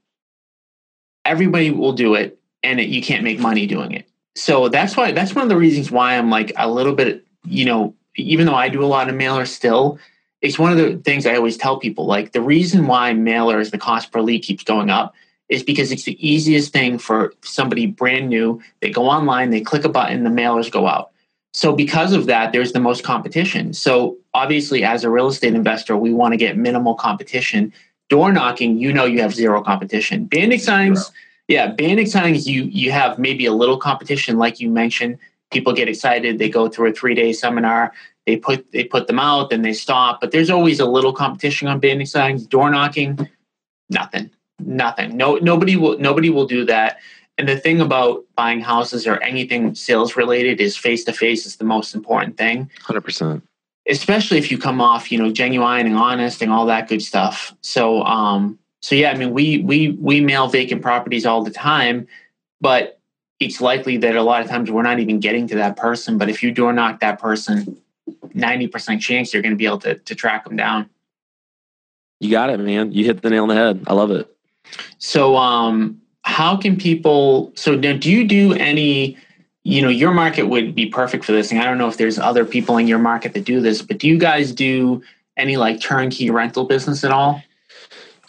[SPEAKER 1] everybody will do it, and it, you can't make money doing it. So that's why that's one of the reasons why I'm like a little bit, you know, even though I do a lot of mailers still, it's one of the things I always tell people. Like the reason why mailers, the cost per lead keeps going up is because it's the easiest thing for somebody brand new. They go online, they click a button, the mailers go out. So because of that, there's the most competition. So obviously, as a real estate investor, we want to get minimal competition. Door knocking, you know, you have zero competition. Bandit signs, zero. yeah, bandit signs, you you have maybe a little competition, like you mentioned. People get excited. They go through a three day seminar they put they put them out, then they stop. But there's always a little competition on bandit signs, door knocking, nothing, nothing. No, nobody will nobody will do that. And the thing about buying houses or anything sales related is face to face is the most important thing.
[SPEAKER 2] Hundred percent.
[SPEAKER 1] Especially if you come off, you know, genuine and honest and all that good stuff. So, um, so yeah, I mean, we we we mail vacant properties all the time, but it's likely that a lot of times we're not even getting to that person. But if you door knock that person, 90% chance you're going to be able to, to track them down.
[SPEAKER 2] You got it, man. You hit the nail on the head. I love it.
[SPEAKER 1] So, um, how can people, so now do you do any, you know, your market would be perfect for this. And I don't know if there's other people in your market that do this, but do you guys do any like turnkey rental business at all?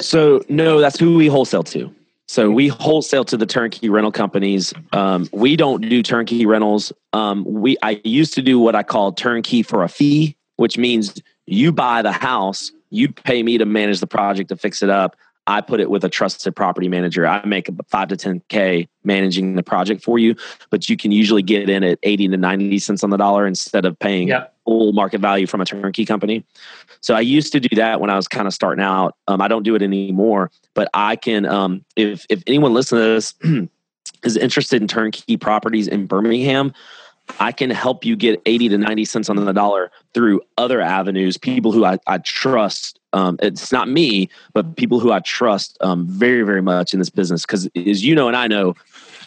[SPEAKER 2] So, no, that's who we wholesale to. So we wholesale to the turnkey rental companies. Um, we don't do turnkey rentals. Um, we I used to do what I call turnkey for a fee, which means you buy the house, you pay me to manage the project to fix it up. I put it with a trusted property manager. I make five to 10K managing the project for you, but you can usually get in at 80 to 90 cents on the dollar instead of paying. Full market value from a turnkey company. So I used to do that when I was kind of starting out. Um, I don't do it anymore, but I can, um, if, if anyone listening to this is interested in turnkey properties in Birmingham, I can help you get 80 to 90 cents on the dollar through other avenues, people who I, I trust. Um, it's not me, but people who I trust um, very, very much in this business. Because as you know, and I know,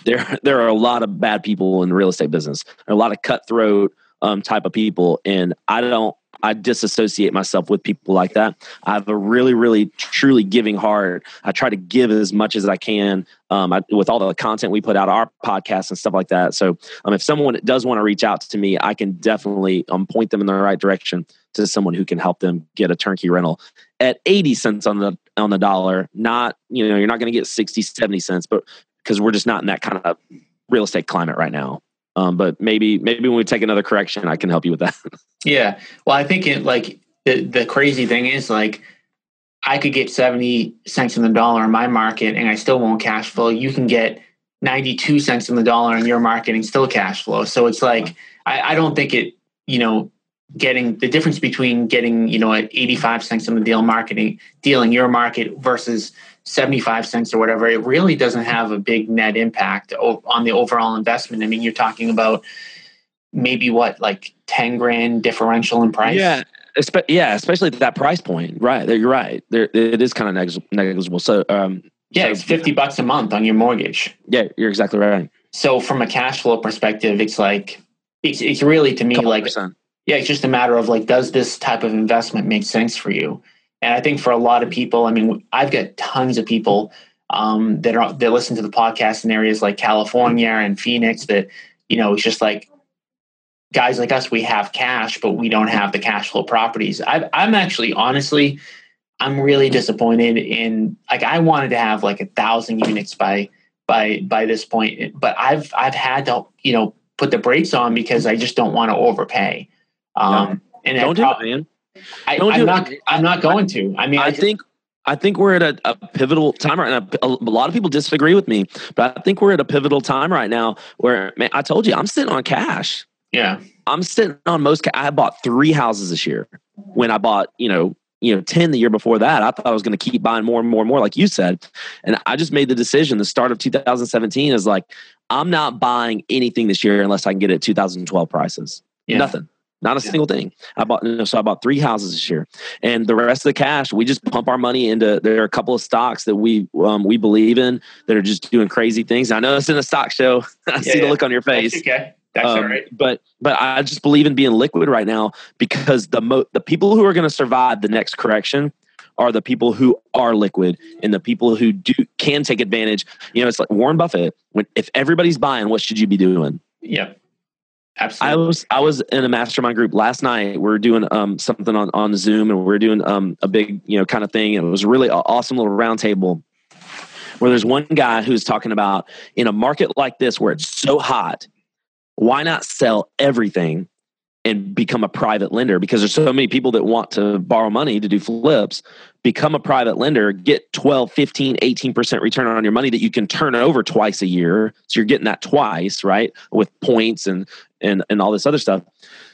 [SPEAKER 2] there there are a lot of bad people in the real estate business. There are a lot of cutthroat um, type of people, and I don't I disassociate myself with people like that. I have a really, really, truly giving heart. I try to give as much as I can um, I, with all the content we put out, our podcasts and stuff like that. So, um, if someone does want to reach out to me, I can definitely um, point them in the right direction to someone who can help them get a turnkey rental at 80 cents on the on the dollar. Not, you know, you're not going to get 60, 70 cents, but because we're just not in that kind of real estate climate right now. Um, but maybe maybe when we take another correction, I can help you with that.
[SPEAKER 1] yeah. Well, I think it like the the crazy thing is like I could get 70 cents in the dollar in my market and I still won't cash flow. You can get 92 cents in the dollar in your market and still cash flow. So it's like I, I don't think it, you know, getting the difference between getting you know at 85 cents on the deal marketing deal in your market versus 75 cents or whatever it really doesn't have a big net impact on the overall investment. I mean you're talking about maybe what like 10 grand differential in price?
[SPEAKER 2] Yeah Espe- yeah especially at that price point right you're right there it is kind of negligible so um
[SPEAKER 1] yeah
[SPEAKER 2] so,
[SPEAKER 1] it's 50 bucks a month on your mortgage.
[SPEAKER 2] Yeah you're exactly right.
[SPEAKER 1] So from a cash flow perspective it's like it's, it's really to me like percent. yeah, it's just a matter of like, does this type of investment make sense for you? And I think for a lot of people, I mean, I've got tons of people um, that are that listen to the podcast in areas like California and Phoenix. That you know, it's just like guys like us. We have cash, but we don't have the cash flow properties. i I'm actually, honestly, I'm really disappointed in. Like, I wanted to have like a thousand units by by by this point, but I've I've had to you know put the brakes on because I just don't want to overpay. Um,
[SPEAKER 2] and don't do it, man.
[SPEAKER 1] I, don't I'm not. I'm not going to. I mean,
[SPEAKER 2] I, I think. I think we're at a, a pivotal time right now. A, a, lot of people disagree with me, but I think we're at a pivotal time right now where, man, I told you, I'm sitting on cash.
[SPEAKER 1] Yeah,
[SPEAKER 2] I'm sitting on most. Ca- I bought three houses this year. When I bought, you know, you know, ten the year before that, I thought I was going to keep buying more and more and more, like you said. And I just made the decision. The start of 2017 is like, I'm not buying anything this year unless I can get it at 2012 prices. Yeah. Nothing. Not a yeah. single thing. I bought you know, so I bought three houses this year, and the rest of the cash we just pump our money into. There are a couple of stocks that we um, we believe in that are just doing crazy things. I know it's in a stock show. I yeah, see the look on your face.
[SPEAKER 1] That's okay. That's um, all right.
[SPEAKER 2] But but I just believe in being liquid right now because the mo- the people who are going to survive the next correction are the people who are liquid and the people who do can take advantage. You know, it's like Warren Buffett. When if everybody's buying, what should you be doing?
[SPEAKER 1] Yeah.
[SPEAKER 2] Absolutely. I was I was in a mastermind group last night. We are doing um, something on, on Zoom and we are doing um, a big you know kind of thing. And it was really awesome little roundtable where there's one guy who's talking about in a market like this where it's so hot, why not sell everything and become a private lender because there's so many people that want to borrow money to do flips. Become a private lender get 12 15 18% return on your money that you can turn over twice a year. So you're getting that twice right with points and and and all this other stuff.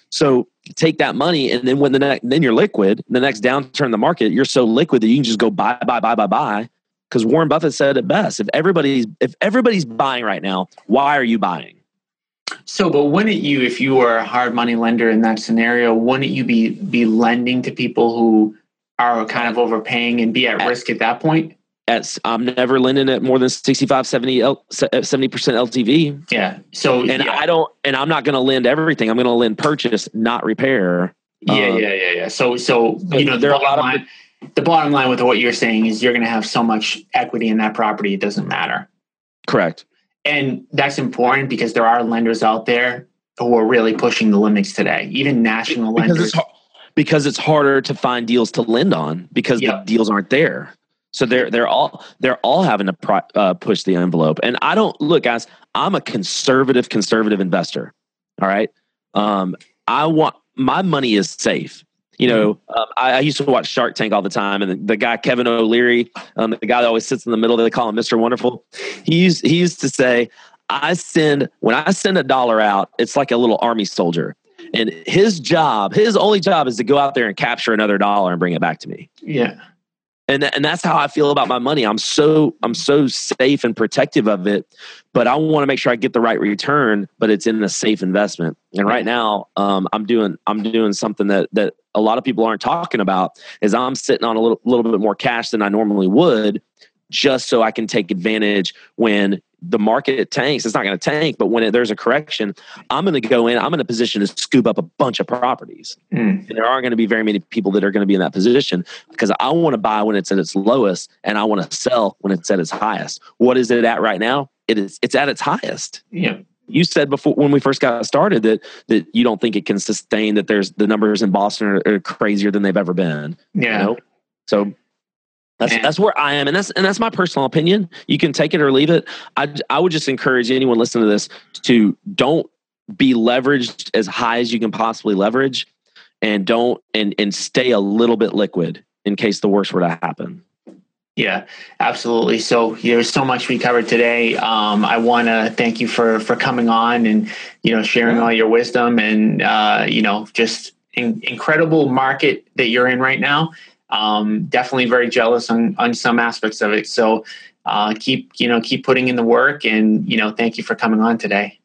[SPEAKER 2] So take that money and then when the next then you're liquid. The next downturn in the market you're so liquid that you can just go buy buy buy buy buy. Because warren buffett said it best if everybody's if everybody's buying right now why are you buying
[SPEAKER 1] so, but wouldn't you, if you were a hard money lender in that scenario, wouldn't you be be lending to people who are kind of overpaying and be at, at risk at that point?
[SPEAKER 2] At, I'm never lending at more than 65, 70, 70% LTV.
[SPEAKER 1] Yeah. So,
[SPEAKER 2] and
[SPEAKER 1] yeah.
[SPEAKER 2] I don't, and I'm not going to lend everything. I'm going to lend purchase, not repair.
[SPEAKER 1] Yeah, um, yeah, yeah, yeah. So, so, you know, there are a lot line, of, the bottom line with what you're saying is you're going to have so much equity in that property, it doesn't matter.
[SPEAKER 2] Correct.
[SPEAKER 1] And that's important because there are lenders out there who are really pushing the limits today, even national because lenders.
[SPEAKER 2] It's, because it's harder to find deals to lend on because yep. the deals aren't there. So they're they're all they're all having to pro, uh, push the envelope. And I don't look, guys. I'm a conservative conservative investor. All right. Um, I want my money is safe. You know, mm-hmm. um, I, I, used to watch Shark Tank all the time, and the, the guy Kevin O'Leary, um, the guy that always sits in the middle, they call him Mister Wonderful. He used he used to say, "I send when I send a dollar out, it's like a little army soldier." And his job, his only job is to go out there and capture another dollar and bring it back to me.
[SPEAKER 1] Yeah.
[SPEAKER 2] And, and that's how I feel about my money. I'm so I'm so safe and protective of it, but I want to make sure I get the right return. But it's in a safe investment. And right now, um, I'm doing I'm doing something that that a lot of people aren't talking about is I'm sitting on a little little bit more cash than I normally would, just so I can take advantage when the market tanks. It's not going to tank, but when it, there's a correction, I'm going to go in. I'm in a position to scoop up a bunch of properties, mm. and there aren't going to be very many people that are going to be in that position because I want to buy when it's at its lowest, and I want to sell when it's at its highest. What is it at right now? It is. It's at its highest.
[SPEAKER 1] Yeah
[SPEAKER 2] you said before when we first got started that that you don't think it can sustain that there's the numbers in Boston are, are crazier than they've ever been.
[SPEAKER 1] Yeah. You know?
[SPEAKER 2] So that's that's where I am, and that's and that's my personal opinion. You can take it or leave it. I I would just encourage anyone listening to this to don't be leveraged as high as you can possibly leverage, and don't and and stay a little bit liquid in case the worst were to happen.
[SPEAKER 1] Yeah, absolutely. So there's so much we covered today. Um, I want to thank you for for coming on and you know sharing all your wisdom and uh, you know just in, incredible market that you're in right now. Um, definitely very jealous on on some aspects of it. So uh, keep you know keep putting in the work, and you know thank you for coming on today.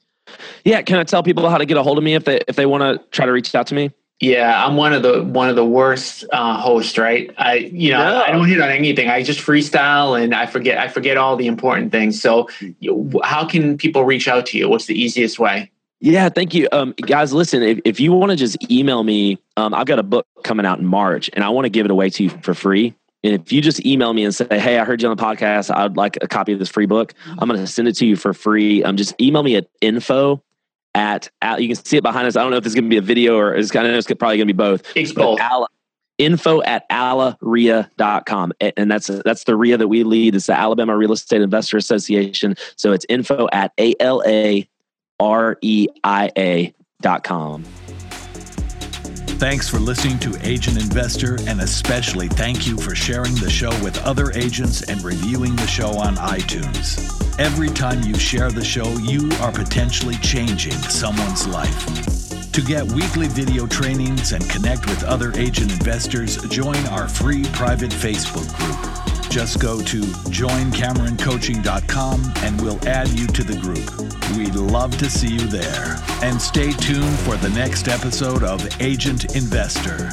[SPEAKER 2] Yeah, can I tell people how to get a hold of me if they if they want to try to reach out to me?
[SPEAKER 1] Yeah, I'm one of the one of the worst uh, hosts, right? I you know no. I don't hit on anything. I just freestyle and I forget I forget all the important things. So, how can people reach out to you? What's the easiest way?
[SPEAKER 2] Yeah, thank you, um, guys. Listen, if, if you want to just email me, um, I've got a book coming out in March, and I want to give it away to you for free. And if you just email me and say, "Hey, I heard you on the podcast. I'd like a copy of this free book," I'm going to send it to you for free. Um, just email me at info at, at you can see it behind us. I don't know if it's going to be a video or it's kind of it's probably going to be both.
[SPEAKER 1] It's both. Ala,
[SPEAKER 2] info at alareia.com. And that's that's the REIA that we lead. It's the Alabama Real Estate Investor Association. So it's info at A L A R E I A dot com.
[SPEAKER 3] Thanks for listening to Agent Investor, and especially thank you for sharing the show with other agents and reviewing the show on iTunes. Every time you share the show, you are potentially changing someone's life. To get weekly video trainings and connect with other agent investors, join our free private Facebook group. Just go to joincameroncoaching.com and we'll add you to the group. We'd love to see you there. And stay tuned for the next episode of Agent Investor.